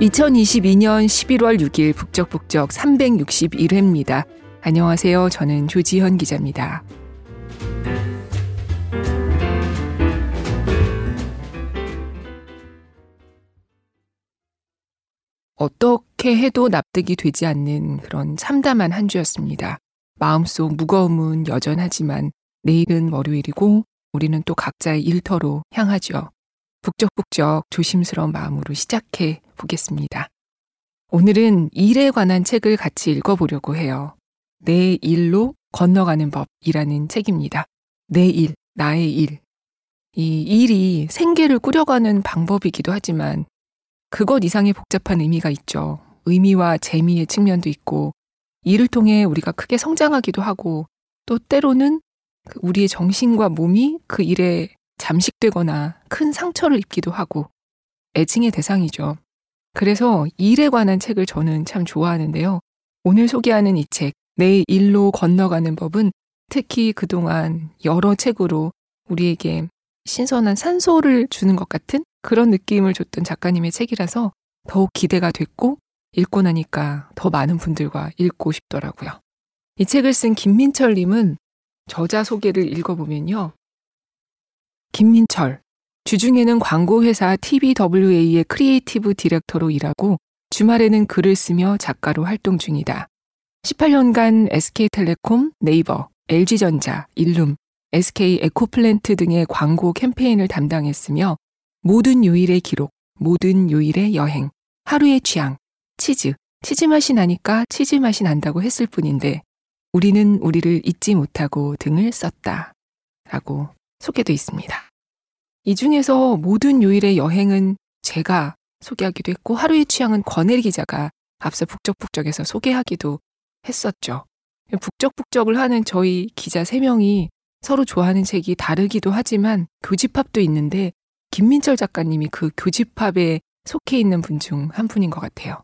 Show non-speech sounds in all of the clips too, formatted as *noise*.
2022년 11월 6일 북적북적 361회입니다. 안녕하세요. 저는 조지현 기자입니다. 어떻게 해도 납득이 되지 않는 그런 참담한 한 주였습니다. 마음속 무거움은 여전하지만 내일은 월요일이고 우리는 또 각자의 일터로 향하죠. 북적북적 조심스러운 마음으로 시작해 보겠습니다. 오늘은 일에 관한 책을 같이 읽어보려고 해요. 내 일로 건너가는 법이라는 책입니다. 내 일, 나의 일. 이 일이 생계를 꾸려가는 방법이기도 하지만 그것 이상의 복잡한 의미가 있죠. 의미와 재미의 측면도 있고 일을 통해 우리가 크게 성장하기도 하고 또 때로는 그 우리의 정신과 몸이 그 일에 잠식되거나 큰 상처를 입기도 하고 애증의 대상이죠. 그래서 일에 관한 책을 저는 참 좋아하는데요. 오늘 소개하는 이 책, 내 일로 건너가는 법은 특히 그동안 여러 책으로 우리에게 신선한 산소를 주는 것 같은 그런 느낌을 줬던 작가님의 책이라서 더욱 기대가 됐고 읽고 나니까 더 많은 분들과 읽고 싶더라고요. 이 책을 쓴 김민철님은 저자 소개를 읽어보면요. 김민철. 주중에는 광고회사 TBWA의 creative director로 일하고 주말에는 글을 쓰며 작가로 활동 중이다. 18년간 SK텔레콤, 네이버, LG전자, 일룸, SK 에코플랜트 등의 광고 캠페인을 담당했으며 모든 요일의 기록, 모든 요일의 여행, 하루의 취향, 치즈, 치즈 맛이 나니까 치즈 맛이 난다고 했을 뿐인데 우리는 우리를 잊지 못하고 등을 썼다. 라고 소개되어 있습니다. 이 중에서 모든 요일의 여행은 제가 소개하기도 했고 하루의 취향은 권혜리 기자가 앞서 북적북적에서 소개하기도 했었죠. 북적북적을 하는 저희 기자 3명이 서로 좋아하는 책이 다르기도 하지만 교집합도 있는데 김민철 작가님이 그 교집합에 속해 있는 분 중 한 분인 것 같아요.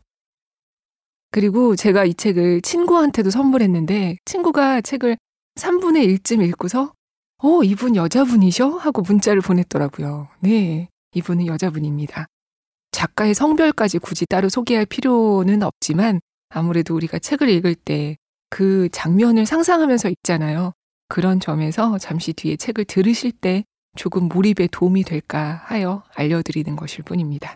그리고 제가 이 책을 친구한테도 선물했는데 친구가 책을 3분의 1쯤 읽고서 어, 이분 여자분이셔? 하고 문자를 보냈더라고요. 네, 이분은 여자분입니다. 작가의 성별까지 굳이 따로 소개할 필요는 없지만 아무래도 우리가 책을 읽을 때 그 장면을 상상하면서 읽잖아요. 그런 점에서 잠시 뒤에 책을 들으실 때 조금 몰입에 도움이 될까 하여 알려드리는 것일 뿐입니다.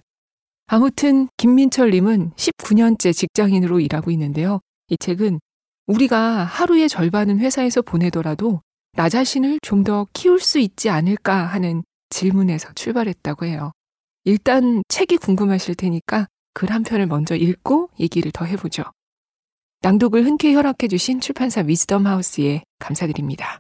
아무튼 김민철님은 19년째 직장인으로 일하고 있는데요. 이 책은 우리가 하루의 절반은 회사에서 보내더라도 나 자신을 좀 더 키울 수 있지 않을까 하는 질문에서 출발했다고 해요. 일단 책이 궁금하실 테니까 글 한 편을 먼저 읽고 얘기를 더 해보죠. 낭독을 흔쾌히 허락해주신 출판사 위즈덤 하우스에 감사드립니다.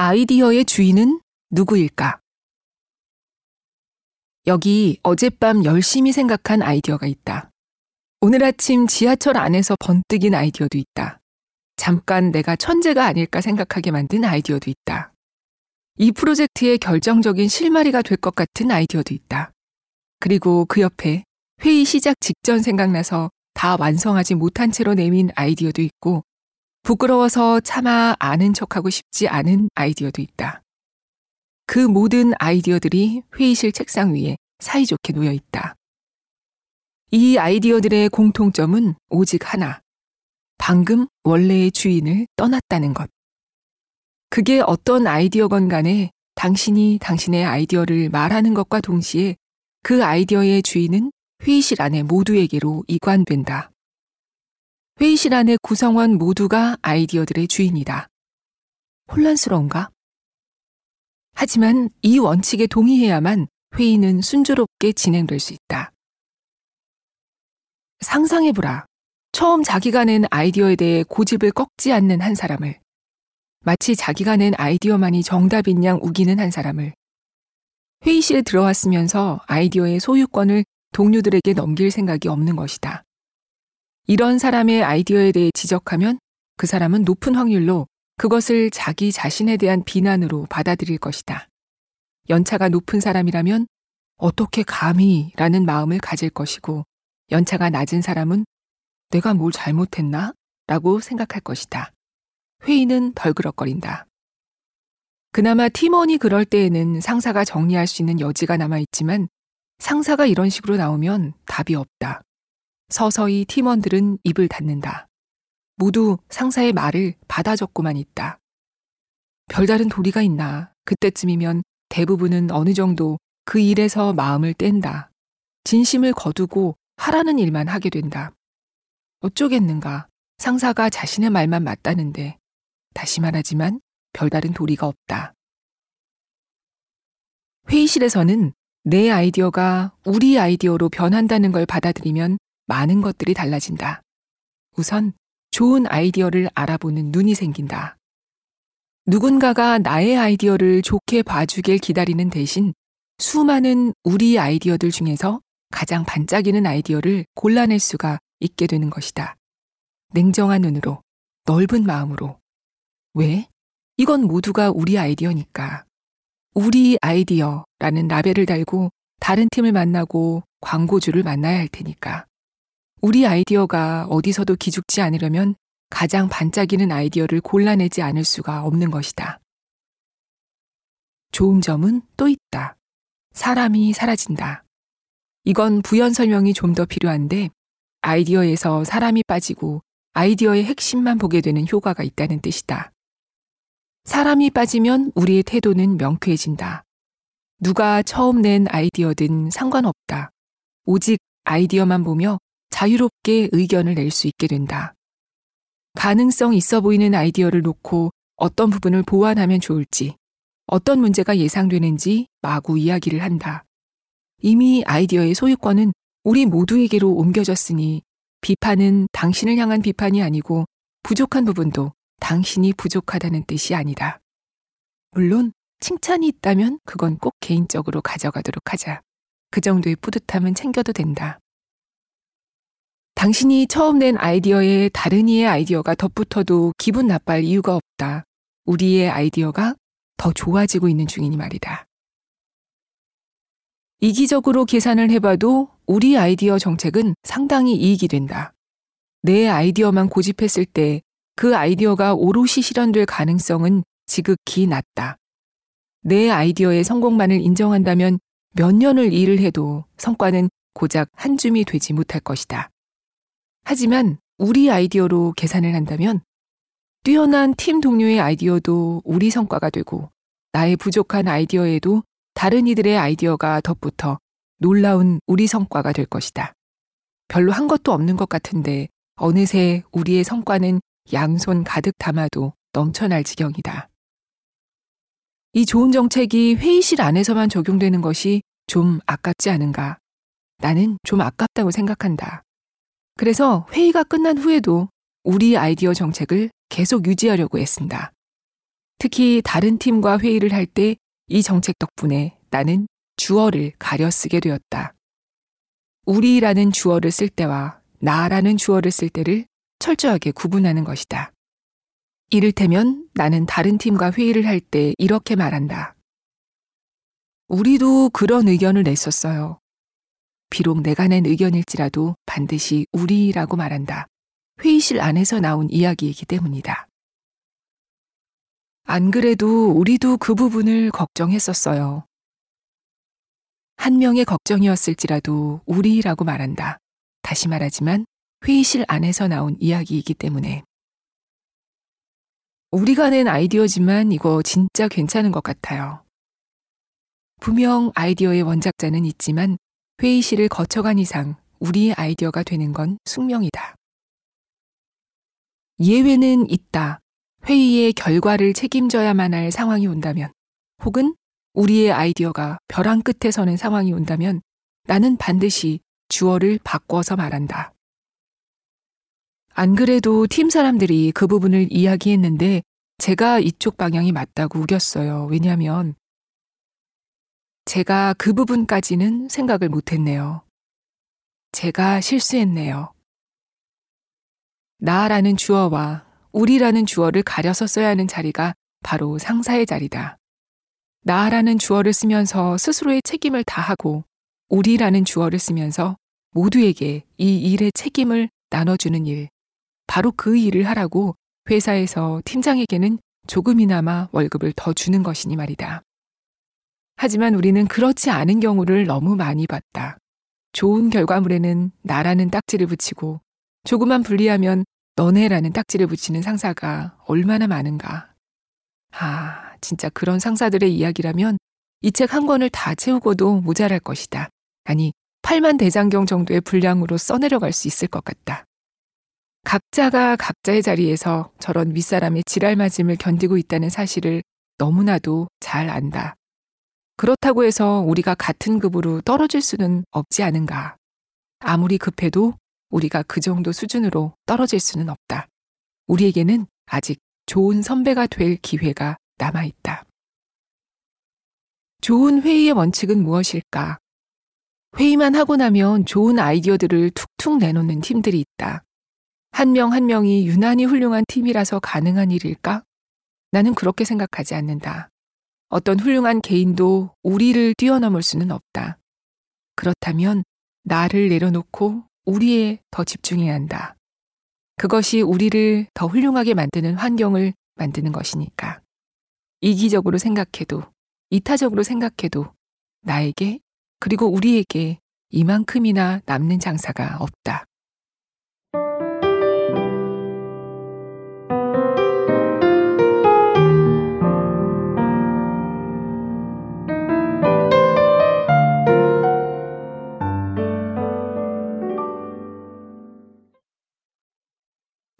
아이디어의 주인은 누구일까? 여기 어젯밤 열심히 생각한 아이디어가 있다. 오늘 아침 지하철 안에서 번뜩인 아이디어도 있다. 잠깐 내가 천재가 아닐까 생각하게 만든 아이디어도 있다. 이 프로젝트의 결정적인 실마리가 될 것 같은 아이디어도 있다. 그리고 그 옆에 회의 시작 직전 생각나서 다 완성하지 못한 채로 내민 아이디어도 있고 부끄러워서 차마 아는 척하고 싶지 않은 아이디어도 있다. 그 모든 아이디어들이 회의실 책상 위에 사이좋게 놓여 있다. 이 아이디어들의 공통점은 오직 하나. 방금 원래의 주인을 떠났다는 것. 그게 어떤 아이디어건 간에 당신이 당신의 아이디어를 말하는 것과 동시에 그 아이디어의 주인은 회의실 안에 모두에게로 이관된다. 회의실 안의 구성원 모두가 아이디어들의 주인이다. 혼란스러운가? 하지만 이 원칙에 동의해야만 회의는 순조롭게 진행될 수 있다. 상상해보라. 처음 자기가 낸 아이디어에 대해 고집을 꺾지 않는 한 사람을, 마치 자기가 낸 아이디어만이 정답인 양 우기는 한 사람을, 회의실에 들어왔으면서 아이디어의 소유권을 동료들에게 넘길 생각이 없는 것이다. 이런 사람의 아이디어에 대해 지적하면 그 사람은 높은 확률로 그것을 자기 자신에 대한 비난으로 받아들일 것이다. 연차가 높은 사람이라면 어떻게 감히 라는 마음을 가질 것이고 연차가 낮은 사람은 내가 뭘 잘못했나? 라고 생각할 것이다. 회의는 덜그럭거린다. 그나마 팀원이 그럴 때에는 상사가 정리할 수 있는 여지가 남아있지만 상사가 이런 식으로 나오면 답이 없다. 서서히 팀원들은 입을 닫는다. 모두 상사의 말을 받아 적고만 있다. 별다른 도리가 있나. 그때쯤이면 대부분은 어느 정도 그 일에서 마음을 뗀다. 진심을 거두고 하라는 일만 하게 된다. 어쩌겠는가. 상사가 자신의 말만 맞다는데. 다시 말하지만 별다른 도리가 없다. 회의실에서는 내 아이디어가 우리 아이디어로 변한다는 걸 받아들이면 많은 것들이 달라진다. 우선 좋은 아이디어를 알아보는 눈이 생긴다. 누군가가 나의 아이디어를 좋게 봐주길 기다리는 대신 수많은 우리 아이디어들 중에서 가장 반짝이는 아이디어를 골라낼 수가 있게 되는 것이다. 냉정한 눈으로, 넓은 마음으로. 왜? 이건 모두가 우리 아이디어니까. 우리 아이디어라는 라벨을 달고 다른 팀을 만나고 광고주를 만나야 할 테니까. 우리 아이디어가 어디서도 기죽지 않으려면 가장 반짝이는 아이디어를 골라내지 않을 수가 없는 것이다. 좋은 점은 또 있다. 사람이 사라진다. 이건 부연 설명이 좀 더 필요한데 아이디어에서 사람이 빠지고 아이디어의 핵심만 보게 되는 효과가 있다는 뜻이다. 사람이 빠지면 우리의 태도는 명쾌해진다. 누가 처음 낸 아이디어든 상관없다. 오직 아이디어만 보며 자유롭게 의견을 낼 수 있게 된다. 가능성 있어 보이는 아이디어를 놓고 어떤 부분을 보완하면 좋을지, 어떤 문제가 예상되는지 마구 이야기를 한다. 이미 아이디어의 소유권은 우리 모두에게로 옮겨졌으니 비판은 당신을 향한 비판이 아니고 부족한 부분도 당신이 부족하다는 뜻이 아니다. 물론 칭찬이 있다면 그건 꼭 개인적으로 가져가도록 하자. 그 정도의 뿌듯함은 챙겨도 된다. 당신이 처음 낸 아이디어에 다른 이의 아이디어가 덧붙어도 기분 나빠할 이유가 없다. 우리의 아이디어가 더 좋아지고 있는 중이니 말이다. 이기적으로 계산을 해봐도 우리 아이디어 정책은 상당히 이익이 된다. 내 아이디어만 고집했을 때 그 아이디어가 오롯이 실현될 가능성은 지극히 낮다. 내 아이디어의 성공만을 인정한다면 몇 년을 일을 해도 성과는 고작 한 줌이 되지 못할 것이다. 하지만 우리 아이디어로 계산을 한다면 뛰어난 팀 동료의 아이디어도 우리 성과가 되고 나의 부족한 아이디어에도 다른 이들의 아이디어가 덧붙어 놀라운 우리 성과가 될 것이다. 별로 한 것도 없는 것 같은데 어느새 우리의 성과는 양손 가득 담아도 넘쳐날 지경이다. 이 좋은 정책이 회의실 안에서만 적용되는 것이 좀 아깝지 않은가? 나는 좀 아깝다고 생각한다. 그래서 회의가 끝난 후에도 우리 아이디어 정책을 계속 유지하려고 했습니다. 특히 다른 팀과 회의를 할 때 이 정책 덕분에 나는 주어를 가려 쓰게 되었다. 우리라는 주어를 쓸 때와 나라는 주어를 쓸 때를 철저하게 구분하는 것이다. 이를테면 나는 다른 팀과 회의를 할 때 이렇게 말한다. 우리도 그런 의견을 냈었어요. 비록 내가 낸 의견일지라도 반드시 우리라고 말한다. 회의실 안에서 나온 이야기이기 때문이다. 안 그래도 우리도 그 부분을 걱정했었어요. 한 명의 걱정이었을지라도 우리라고 말한다. 다시 말하지만 회의실 안에서 나온 이야기이기 때문에. 우리가 낸 아이디어지만 이거 진짜 괜찮은 것 같아요. 분명 아이디어의 원작자는 있지만 회의실을 거쳐간 이상 우리의 아이디어가 되는 건 숙명이다. 예외는 있다. 회의의 결과를 책임져야만 할 상황이 온다면, 혹은 우리의 아이디어가 벼랑 끝에 서는 상황이 온다면 나는 반드시 주어를 바꿔서 말한다. 안 그래도 팀 사람들이 그 부분을 이야기했는데 제가 이쪽 방향이 맞다고 우겼어요. 왜냐하면 제가 그 부분까지는 생각을 못했네요. 제가 실수했네요. 나라는 주어와 우리라는 주어를 가려서 써야 하는 자리가 바로 상사의 자리다. 나라는 주어를 쓰면서 스스로의 책임을 다하고 우리라는 주어를 쓰면서 모두에게 이 일의 책임을 나눠주는 일, 바로 그 일을 하라고 회사에서 팀장에게는 조금이나마 월급을 더 주는 것이니 말이다. 하지만 우리는 그렇지 않은 경우를 너무 많이 봤다. 좋은 결과물에는 나라는 딱지를 붙이고 조금만 불리하면 너네라는 딱지를 붙이는 상사가 얼마나 많은가. 아, 진짜 그런 상사들의 이야기라면 이 책 한 권을 다 채우고도 모자랄 것이다. 아니, 8만 대장경 정도의 분량으로 써내려갈 수 있을 것 같다. 각자가 각자의 자리에서 저런 윗사람의 지랄맞음을 견디고 있다는 사실을 너무나도 잘 안다. 그렇다고 해서 우리가 같은 급으로 떨어질 수는 없지 않은가. 아무리 급해도 우리가 그 정도 수준으로 떨어질 수는 없다. 우리에게는 아직 좋은 선배가 될 기회가 남아 있다. 좋은 회의의 원칙은 무엇일까? 회의만 하고 나면 좋은 아이디어들을 툭툭 내놓는 팀들이 있다. 한 명한 한 명이 유난히 훌륭한 팀이라서 가능한 일일까? 나는 그렇게 생각하지 않는다. 어떤 훌륭한 개인도 우리를 뛰어넘을 수는 없다. 그렇다면 나를 내려놓고 우리에 더 집중해야 한다. 그것이 우리를 더 훌륭하게 만드는 환경을 만드는 것이니까. 이기적으로 생각해도, 이타적으로 생각해도 나에게 그리고 우리에게 이만큼이나 남는 장사가 없다.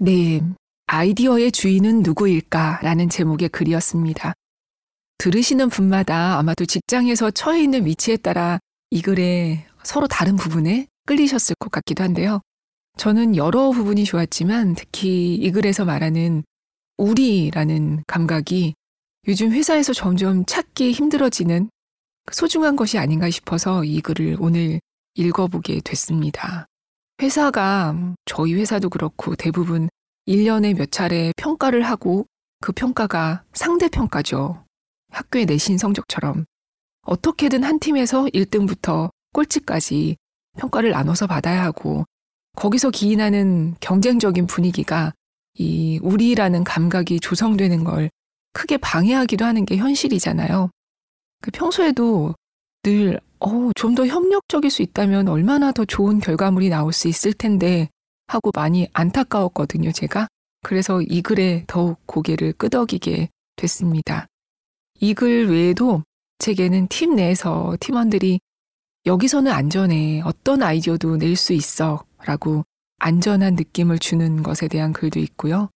네, 아이디어의 주인은 누구일까? 라는 제목의 글이었습니다. 들으시는 분마다 아마도 직장에서 처해 있는 위치에 따라 이 글의 서로 다른 부분에 끌리셨을 것 같기도 한데요. 저는 여러 부분이 좋았지만 특히 이 글에서 말하는 우리라는 감각이 요즘 회사에서 점점 찾기 힘들어지는 소중한 것이 아닌가 싶어서 이 글을 오늘 읽어보게 됐습니다. 회사가 저희 회사도 그렇고 대부분 1년에 몇 차례 평가를 하고 그 평가가 상대평가죠. 학교의 내신 성적처럼 어떻게든 한 팀에서 1등부터 꼴찌까지 평가를 나눠서 받아야 하고 거기서 기인하는 경쟁적인 분위기가 이 우리라는 감각이 조성되는 걸 크게 방해하기도 하는 게 현실이잖아요. 그 평소에도 늘 어, 좀 더 협력적일 수 있다면 얼마나 더 좋은 결과물이 나올 수 있을 텐데 하고 많이 안타까웠거든요, 제가. 그래서 이 글에 더욱 고개를 끄덕이게 됐습니다. 이 글 외에도 책에는 팀 내에서 팀원들이 여기서는 안전해. 어떤 아이디어도 낼 수 있어. 라고 안전한 느낌을 주는 것에 대한 글도 있고요.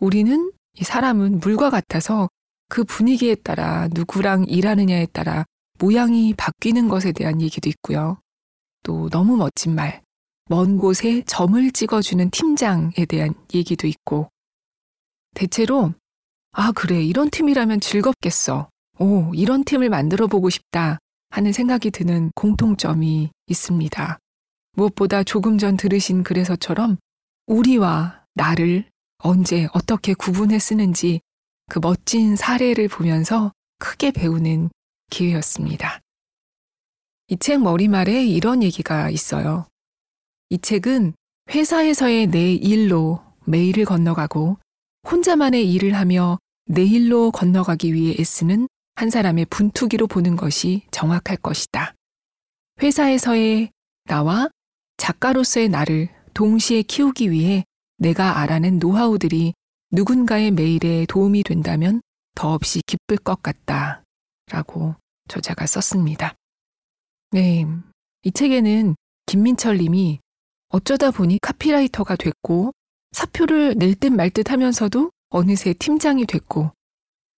우리는 이 사람은 물과 같아서 그 분위기에 따라 누구랑 일하느냐에 따라 모양이 바뀌는 것에 대한 얘기도 있고요. 또 너무 멋진 말, 먼 곳에 점을 찍어주는 팀장에 대한 얘기도 있고, 대체로, 아, 그래, 이런 팀이라면 즐겁겠어. 오, 이런 팀을 만들어 보고 싶다 하는 생각이 드는 공통점이 있습니다. 무엇보다 조금 전 들으신 글에서처럼 우리와 나를 언제 어떻게 구분해 쓰는지 그 멋진 사례를 보면서 크게 배우는 기회였습니다. 이 책 머리말에 이런 얘기가 있어요. 이 책은 회사에서의 내 일로 매일을 건너가고 혼자만의 일을 하며 내일로 건너가기 위해 애쓰는 한 사람의 분투기로 보는 것이 정확할 것이다. 회사에서의 나와 작가로서의 나를 동시에 키우기 위해 내가 알아낸 노하우들이 누군가의 매일에 도움이 된다면 더없이 기쁠 것 같다. 라고 저자가 썼습니다. 네. 이 책에는 김민철 님이 어쩌다 보니 카피라이터가 됐고 사표를 낼 듯 말 듯 하면서도 어느새 팀장이 됐고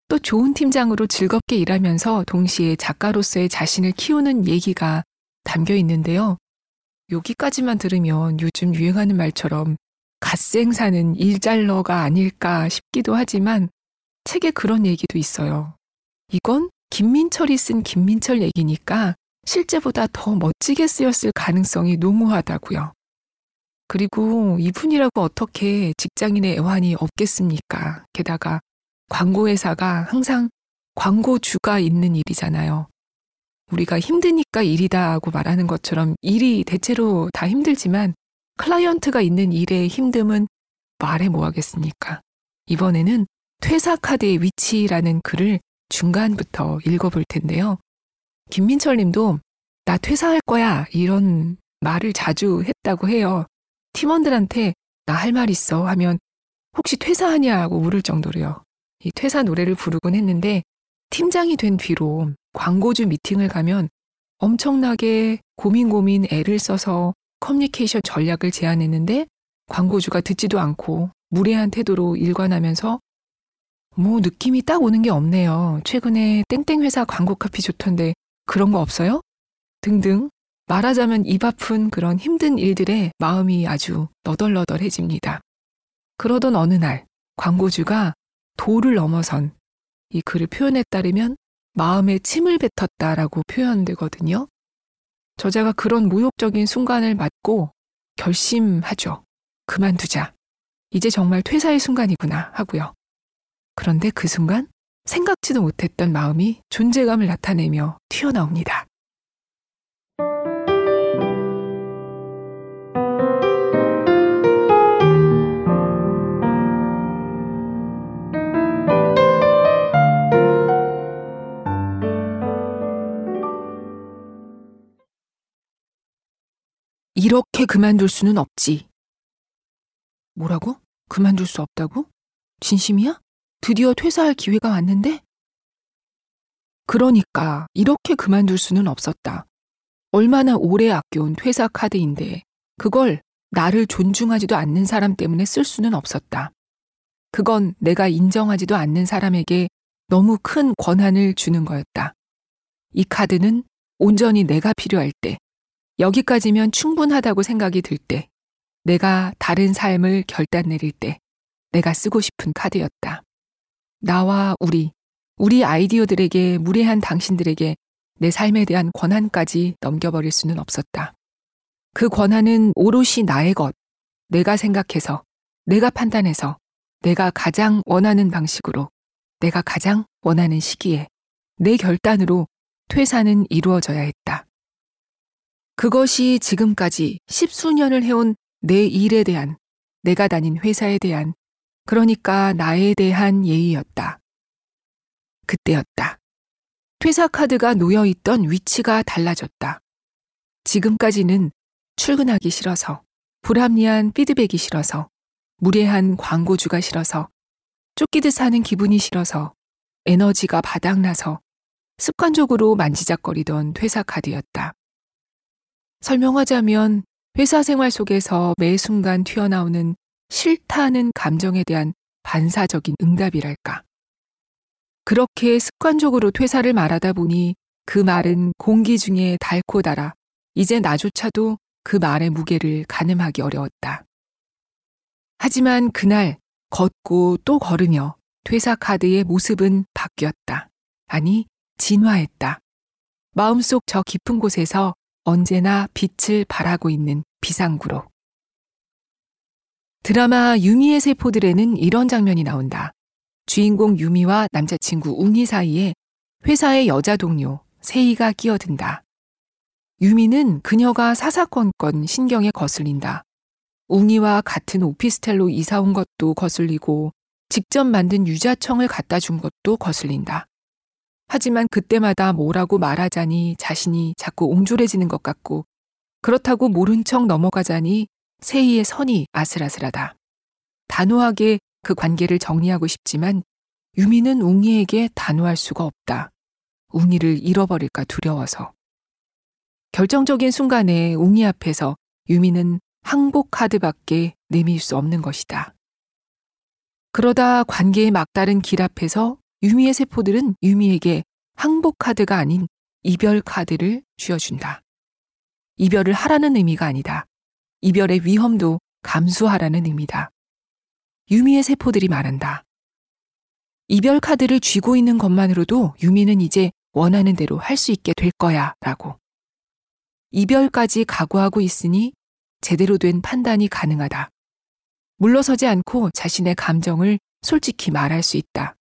또 좋은 팀장으로 즐겁게 일하면서 동시에 작가로서의 자신을 키우는 얘기가 담겨 있는데요. 여기까지만 들으면 요즘 유행하는 말처럼 갓생 사는 일잘러가 아닐까 싶기도 하지만 책에 그런 얘기도 있어요. 이건 김민철이 쓴 김민철 얘기니까 실제보다 더 멋지게 쓰였을 가능성이 농후하다고요. 그리고 이분이라고 어떻게 직장인의 애환이 없겠습니까? 게다가 광고회사가 항상 광고주가 있는 일이잖아요. 우리가 힘드니까 일이다 하고 말하는 것처럼 일이 대체로 다 힘들지만 클라이언트가 있는 일의 힘듦은 말해 뭐 하겠습니까? 이번에는 퇴사 카드의 위치라는 글을 중간부터 읽어볼 텐데요. 김민철 님도 나 퇴사할 거야 이런 말을 자주 했다고 해요. 팀원들한테 나 할 말 있어 하면 혹시 퇴사하냐 고 물을 정도로요. 이 퇴사 노래를 부르곤 했는데 팀장이 된 뒤로 광고주 미팅을 가면 엄청나게 고민 고민 애를 써서 커뮤니케이션 전략을 제안했는데 광고주가 듣지도 않고 무례한 태도로 일관하면서 뭐 느낌이 딱 오는 게 없네요. 최근에 땡땡 회사 광고 카피 좋던데 그런 거 없어요? 등등 말하자면 입 아픈 그런 힘든 일들에 마음이 아주 너덜너덜해집니다. 그러던 어느 날 광고주가 도를 넘어선 이 글을 표현에 따르면 마음에 침을 뱉었다라고 표현되거든요. 저자가 그런 모욕적인 순간을 맞고 결심하죠. 그만두자. 이제 정말 퇴사의 순간이구나 하고요. 그런데 그 순간 생각지도 못했던 마음이 존재감을 나타내며 튀어나옵니다. 이렇게 그만둘 수는 없지. 뭐라고? 그만둘 수 없다고? 진심이야? 드디어 퇴사할 기회가 왔는데? 그러니까 이렇게 그만둘 수는 없었다. 얼마나 오래 아껴온 퇴사 카드인데 그걸 나를 존중하지도 않는 사람 때문에 쓸 수는 없었다. 그건 내가 인정하지도 않는 사람에게 너무 큰 권한을 주는 거였다. 이 카드는 온전히 내가 필요할 때, 여기까지면 충분하다고 생각이 들 때, 내가 다른 삶을 결단 내릴 때, 내가 쓰고 싶은 카드였다. 나와 우리, 우리 아이디어들에게 무례한 당신들에게 내 삶에 대한 권한까지 넘겨버릴 수는 없었다. 그 권한은 오롯이 나의 것, 내가 생각해서, 내가 판단해서, 내가 가장 원하는 방식으로, 내가 가장 원하는 시기에, 내 결단으로 퇴사는 이루어져야 했다. 그것이 지금까지 십수년을 해온 내 일에 대한, 내가 다닌 회사에 대한, 그러니까 나에 대한 예의였다. 그때였다. 퇴사 카드가 놓여 있던 위치가 달라졌다. 지금까지는 출근하기 싫어서, 불합리한 피드백이 싫어서, 무례한 광고주가 싫어서, 쫓기듯 사는 기분이 싫어서, 에너지가 바닥나서 습관적으로 만지작거리던 퇴사 카드였다. 설명하자면 회사 생활 속에서 매 순간 튀어나오는 싫다는 감정에 대한 반사적인 응답이랄까. 그렇게 습관적으로 퇴사를 말하다 보니 그 말은 공기 중에 닳고 달아 이제 나조차도 그 말의 무게를 가늠하기 어려웠다. 하지만 그날 걷고 또 걸으며 퇴사 카드의 모습은 바뀌었다. 아니, 진화했다. 마음속 저 깊은 곳에서 언제나 빛을 발하고 있는 비상구로. 드라마 유미의 세포들에는 이런 장면이 나온다. 주인공 유미와 남자친구 웅이 사이에 회사의 여자 동료 세이가 끼어든다. 유미는 그녀가 사사건건 신경에 거슬린다. 웅이와 같은 오피스텔로 이사 온 것도 거슬리고 직접 만든 유자청을 갖다 준 것도 거슬린다. 하지만 그때마다 뭐라고 말하자니 자신이 자꾸 옹졸해지는 것 같고 그렇다고 모른 척 넘어가자니 세이의 선이 아슬아슬하다. 단호하게 그 관계를 정리하고 싶지만 유미는 웅이에게 단호할 수가 없다. 웅이를 잃어버릴까 두려워서. 결정적인 순간에 웅이 앞에서 유미는 항복 카드밖에 내밀 수 없는 것이다. 그러다 관계의 막다른 길 앞에서 유미의 세포들은 유미에게 항복 카드가 아닌 이별 카드를 쥐어준다. 이별을 하라는 의미가 아니다. 이별의 위험도 감수하라는 의미다. 유미의 세포들이 말한다. 이별 카드를 쥐고 있는 것만으로도 유미는 이제 원하는 대로 할 수 있게 될 거야 라고. 이별까지 각오하고 있으니 제대로 된 판단이 가능하다. 물러서지 않고 자신의 감정을 솔직히 말할 수 있다.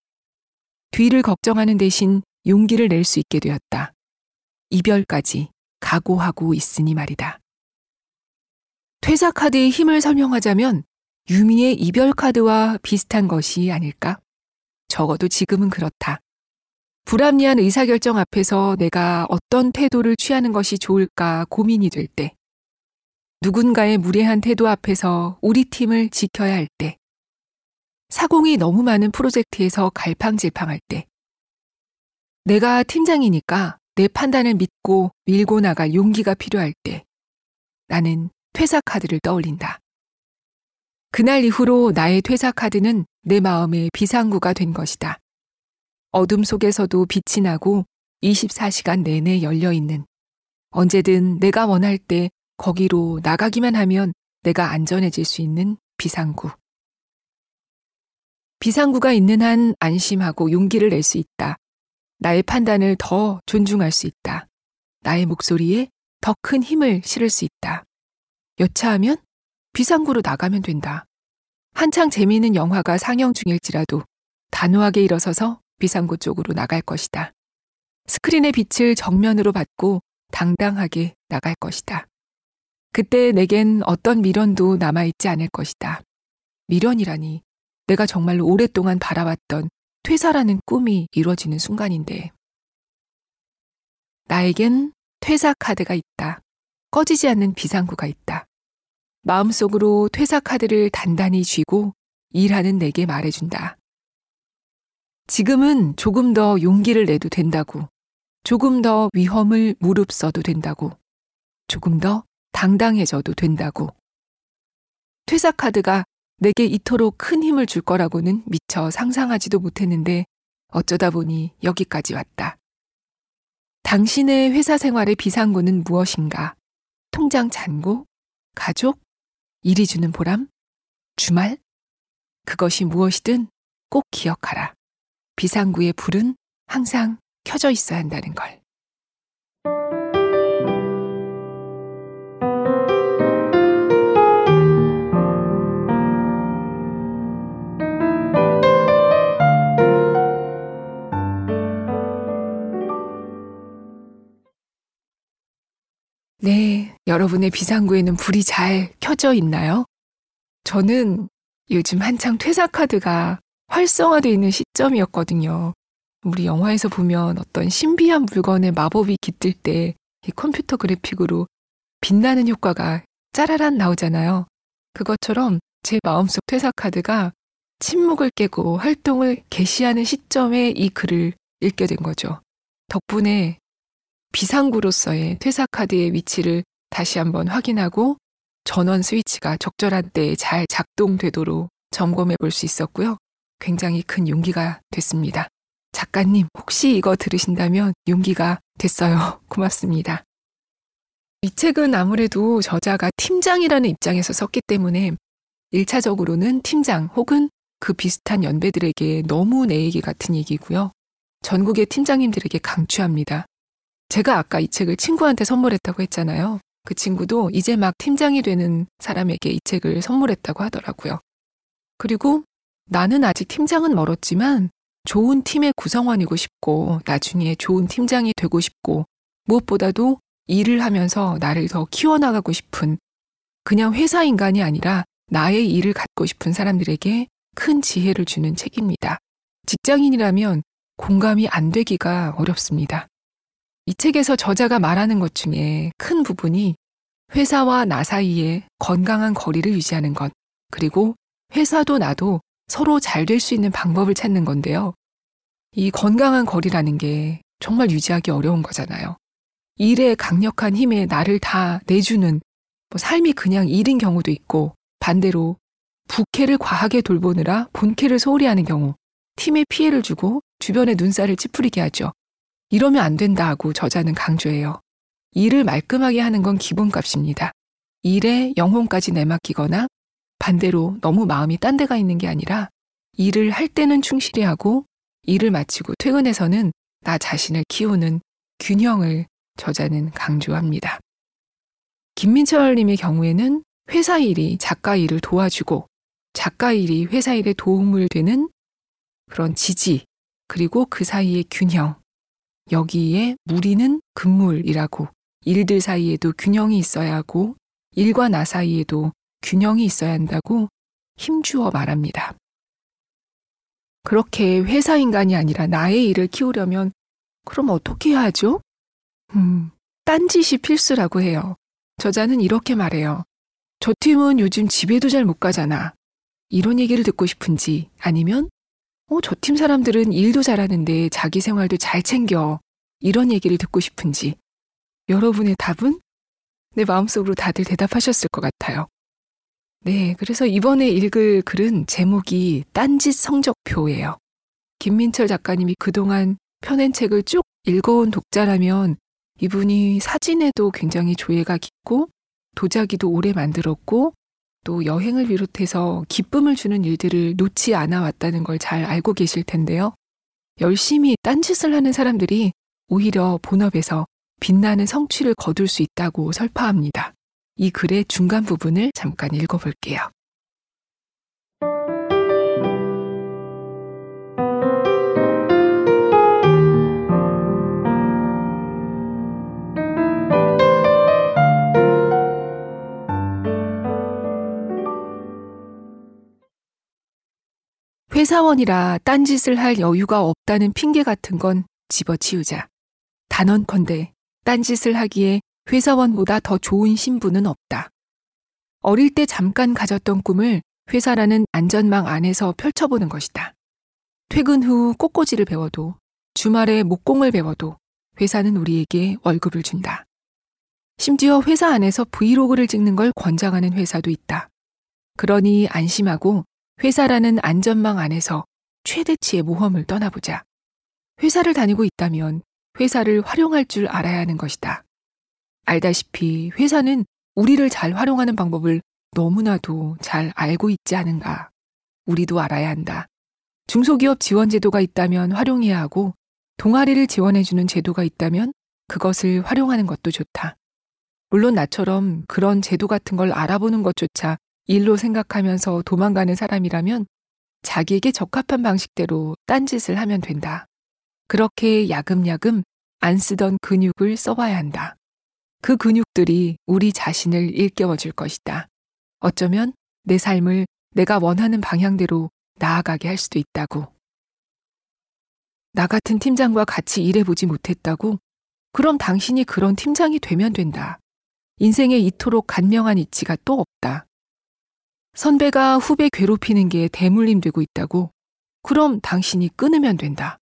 뒤를 걱정하는 대신 용기를 낼 수 있게 되었다. 이별까지 각오하고 있으니 말이다. 퇴사 카드의 힘을 설명하자면 유미의 이별 카드와 비슷한 것이 아닐까? 적어도 지금은 그렇다. 불합리한 의사결정 앞에서 내가 어떤 태도를 취하는 것이 좋을까 고민이 될 때, 누군가의 무례한 태도 앞에서 우리 팀을 지켜야 할 때, 사공이 너무 많은 프로젝트에서 갈팡질팡할 때, 내가 팀장이니까 내 판단을 믿고 밀고 나갈 용기가 필요할 때, 나는 퇴사 카드를 떠올린다. 그날 이후로 나의 퇴사 카드는 내 마음의 비상구가 된 것이다. 어둠 속에서도 빛이 나고 24시간 내내 열려 있는 언제든 내가 원할 때 거기로 나가기만 하면 내가 안전해질 수 있는 비상구. 비상구가 있는 한 안심하고 용기를 낼 수 있다. 나의 판단을 더 존중할 수 있다. 나의 목소리에 더 큰 힘을 실을 수 있다. 여차하면 비상구로 나가면 된다. 한창 재미있는 영화가 상영 중일지라도 단호하게 일어서서 비상구 쪽으로 나갈 것이다. 스크린의 빛을 정면으로 받고 당당하게 나갈 것이다. 그때 내겐 어떤 미련도 남아있지 않을 것이다. 미련이라니 내가 정말로 오랫동안 바라왔던 퇴사라는 꿈이 이루어지는 순간인데. 나에겐 퇴사 카드가 있다. 꺼지지 않는 비상구가 있다. 마음속으로 퇴사 카드를 단단히 쥐고 일하는 내게 말해준다. 지금은 조금 더 용기를 내도 된다고. 조금 더 위험을 무릅써도 된다고. 조금 더 당당해져도 된다고. 퇴사 카드가 내게 이토록 큰 힘을 줄 거라고는 미처 상상하지도 못했는데 어쩌다 보니 여기까지 왔다. 당신의 회사 생활의 비상구는 무엇인가? 통장 잔고? 가족? 일이 주는 보람? 주말? 그것이 무엇이든 꼭 기억하라. 비상구의 불은 항상 켜져 있어야 한다는 걸. 네, 여러분의 비상구에는 불이 잘 켜져 있나요? 저는 요즘 한창 퇴사카드가 활성화되어 있는 시점이었거든요. 우리 영화에서 보면 어떤 신비한 물건의 마법이 깃들 때 이 컴퓨터 그래픽으로 빛나는 효과가 짜라란 나오잖아요. 그것처럼 제 마음속 퇴사카드가 침묵을 깨고 활동을 개시하는 시점에 이 글을 읽게 된 거죠. 덕분에 비상구로서의 퇴사카드의 위치를 다시 한번 확인하고 전원 스위치가 적절한 때에 잘 작동되도록 점검해 볼 수 있었고요. 굉장히 큰 용기가 됐습니다. 작가님, 혹시 이거 들으신다면 용기가 됐어요. *laughs* 고맙습니다. 이 책은 아무래도 저자가 팀장이라는 입장에서 썼기 때문에 1차적으로는 팀장 혹은 그 비슷한 연배들에게 너무 내 얘기 같은 얘기고요. 전국의 팀장님들에게 강추합니다. 제가 아까 이 책을 친구한테 선물했다고 했잖아요. 그 친구도 이제 막 팀장이 되는 사람에게 이 책을 선물했다고 하더라고요. 그리고 나는 아직 팀장은 멀었지만 좋은 팀의 구성원이고 싶고 나중에 좋은 팀장이 되고 싶고 무엇보다도 일을 하면서 나를 더 키워나가고 싶은 그냥 회사 인간이 아니라 나의 일을 갖고 싶은 사람들에게 큰 지혜를 주는 책입니다. 직장인이라면 공감이 안 되기가 어렵습니다. 이 책에서 저자가 말하는 것 중에 큰 부분이 회사와 나 사이에 건강한 거리를 유지하는 것, 그리고 회사도 나도 서로 잘 될 수 있는 방법을 찾는 건데요. 이 건강한 거리라는 게 정말 유지하기 어려운 거잖아요. 일의 강력한 힘에 나를 다 내주는 뭐 삶이 그냥 일인 경우도 있고 반대로 부캐를 과하게 돌보느라 본캐를 소홀히 하는 경우 팀에 피해를 주고 주변의 눈살을 찌푸리게 하죠. 이러면 안 된다 고 저자는 강조해요. 일을 말끔하게 하는 건 기본값입니다. 일에 영혼까지 내맡기거나 반대로 너무 마음이 딴 데가 있는 게 아니라 일을 할 때는 충실히 하고 일을 마치고 퇴근해서는 나 자신을 키우는 균형을 저자는 강조합니다. 김민철 님의 경우에는 회사 일이 작가 일을 도와주고 작가 일이 회사 일에 도움을 되는 그런 지지, 그리고 그 사이의 균형, 여기에 무리는 금물이라고 일들 사이에도 균형이 있어야 하고 일과 나 사이에도 균형이 있어야 한다고 힘주어 말합니다. 그렇게 회사 인간이 아니라 나의 일을 키우려면 그럼 어떻게 해야 하죠? 음, 딴짓이 필수라고 해요. 저자는 이렇게 말해요. 저 팀은 요즘 집에도 잘 못 가잖아. 이런 얘기를 듣고 싶은지 아니면 어, 저 팀 사람들은 일도 잘하는데 자기 생활도 잘 챙겨. 이런 얘기를 듣고 싶은지 여러분의 답은 내 마음속으로 다들 대답하셨을 것 같아요. 네, 그래서 이번에 읽을 글은 제목이 딴짓 성적표예요. 김민철 작가님이 그동안 펴낸 책을 쭉 읽어온 독자라면 이분이 사진에도 굉장히 조예가 깊고 도자기도 오래 만들었고 또 여행을 비롯해서 기쁨을 주는 일들을 놓지 않아 왔다는 걸 잘 알고 계실 텐데요. 열심히 딴짓을 하는 사람들이 오히려 본업에서 빛나는 성취를 거둘 수 있다고 설파합니다. 이 글의 중간 부분을 잠깐 읽어볼게요. 회사원이라 딴짓을 할 여유가 없다는 핑계 같은 건 집어치우자. 단언컨대 딴짓을 하기에 회사원보다 더 좋은 신분은 없다. 어릴 때 잠깐 가졌던 꿈을 회사라는 안전망 안에서 펼쳐보는 것이다. 퇴근 후 꽃꽂이를 배워도 주말에 목공을 배워도 회사는 우리에게 월급을 준다. 심지어 회사 안에서 브이로그를 찍는 걸 권장하는 회사도 있다. 그러니 안심하고 회사라는 안전망 안에서 최대치의 모험을 떠나보자. 회사를 다니고 있다면 회사를 활용할 줄 알아야 하는 것이다. 알다시피 회사는 우리를 잘 활용하는 방법을 너무나도 잘 알고 있지 않은가. 우리도 알아야 한다. 중소기업 지원 제도가 있다면 활용해야 하고 동아리를 지원해주는 제도가 있다면 그것을 활용하는 것도 좋다. 물론 나처럼 그런 제도 같은 걸 알아보는 것조차 일로 생각하면서 도망가는 사람이라면 자기에게 적합한 방식대로 딴짓을 하면 된다. 그렇게 야금야금 안 쓰던 근육을 써봐야 한다. 그 근육들이 우리 자신을 일깨워 줄 것이다. 어쩌면 내 삶을 내가 원하는 방향대로 나아가게 할 수도 있다고. 나 같은 팀장과 같이 일해보지 못했다고? 그럼 당신이 그런 팀장이 되면 된다. 인생에 이토록 간명한 이치가 또 없다. 선배가 후배 괴롭히는 게 대물림 되고 있다고? 그럼 당신이 끊으면 된다.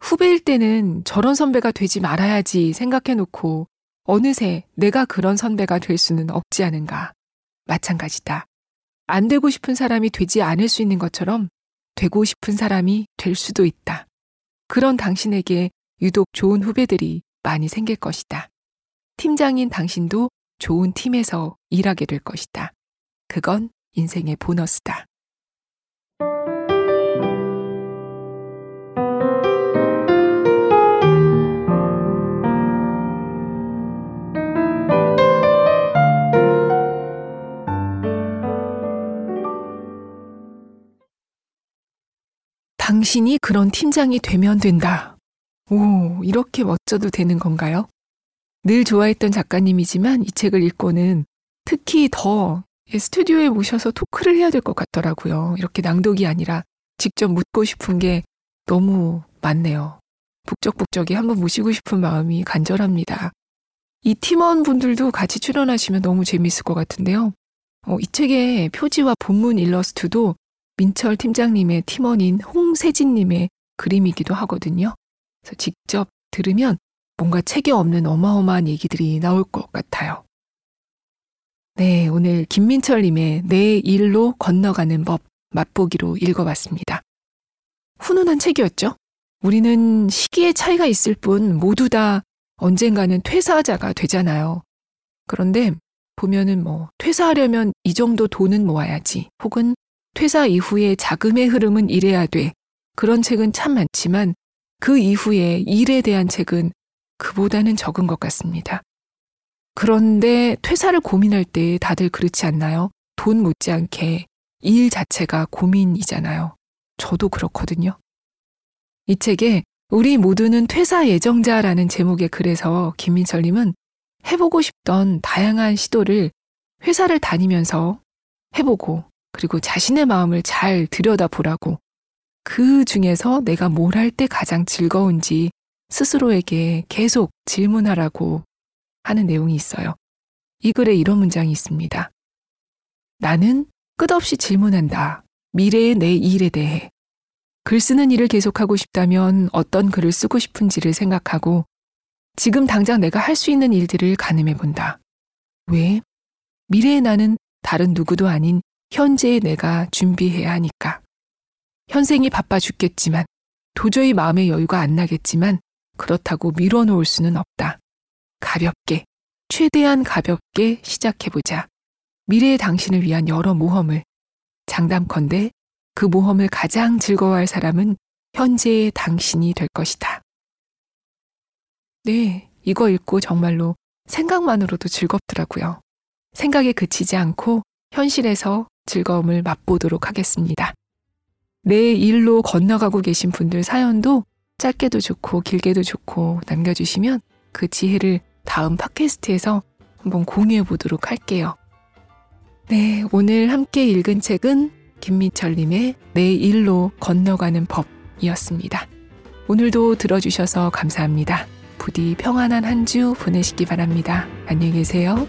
후배일 때는 저런 선배가 되지 말아야지 생각해 놓고 어느새 내가 그런 선배가 될 수는 없지 않은가. 마찬가지다. 안 되고 싶은 사람이 되지 않을 수 있는 것처럼 되고 싶은 사람이 될 수도 있다. 그런 당신에게 유독 좋은 후배들이 많이 생길 것이다. 팀장인 당신도 좋은 팀에서 일하게 될 것이다. 그건 인생의 보너스다. 당신이 그런 팀장이 되면 된다. 오, 이렇게 멋져도 되는 건가요? 늘 좋아했던 작가님이지만 이 책을 읽고는 특히 더 스튜디오에 모셔서 토크를 해야 될 것 같더라고요. 이렇게 낭독이 아니라 직접 묻고 싶은 게 너무 많네요. 북적북적이 한번 모시고 싶은 마음이 간절합니다. 이 팀원분들도 같이 출연하시면 너무 재밌을 것 같은데요. 어, 이 책의 표지와 본문 일러스트도 민철 팀장님의 팀원인 홍세진님의 그림이기도 하거든요. 그래서 직접 들으면 뭔가 책에 없는 어마어마한 얘기들이 나올 것 같아요. 네, 오늘 김민철님의 내 일로 건너가는 법 맛보기로 읽어봤습니다. 훈훈한 책이었죠? 우리는 시기의 차이가 있을 뿐 모두 다 언젠가는 퇴사자가 되잖아요. 그런데 보면은 뭐 퇴사하려면 이 정도 돈은 모아야지 혹은 퇴사 이후에 자금의 흐름은 이래야 돼. 그런 책은 참 많지만 그 이후에 일에 대한 책은 그보다는 적은 것 같습니다. 그런데 퇴사를 고민할 때 다들 그렇지 않나요? 돈 못지않게 일 자체가 고민이잖아요. 저도 그렇거든요. 이 책에 우리 모두는 퇴사 예정자라는 제목의 글에서 김민철님은 해보고 싶던 다양한 시도를 회사를 다니면서 해보고 그리고 자신의 마음을 잘 들여다보라고 그 중에서 내가 뭘 할 때 가장 즐거운지 스스로에게 계속 질문하라고 하는 내용이 있어요. 이 글에 이런 문장이 있습니다. 나는 끝없이 질문한다. 미래의 내 일에 대해. 글 쓰는 일을 계속하고 싶다면 어떤 글을 쓰고 싶은지를 생각하고 지금 당장 내가 할 수 있는 일들을 가늠해 본다. 왜? 미래의 나는 다른 누구도 아닌 현재의 내가 준비해야 하니까. 현생이 바빠 죽겠지만 도저히 마음의 여유가 안 나겠지만 그렇다고 미뤄놓을 수는 없다. 가볍게, 최대한 가볍게 시작해보자. 미래의 당신을 위한 여러 모험을 장담컨대 그 모험을 가장 즐거워할 사람은 현재의 당신이 될 것이다. 네, 이거 읽고 정말로 생각만으로도 즐겁더라고요. 생각에 그치지 않고 현실에서 즐거움을 맛보도록 하겠습니다. 내 일로 건너가고 계신 분들 사연도 짧게도 좋고 길게도 좋고 남겨주시면 그 지혜를 다음 팟캐스트에서 한번 공유해 보도록 할게요. 네, 오늘 함께 읽은 책은 김미철님의 내 일로 건너가는 법이었습니다. 오늘도 들어주셔서 감사합니다. 부디 평안한 한 주 보내시기 바랍니다. 안녕히 계세요.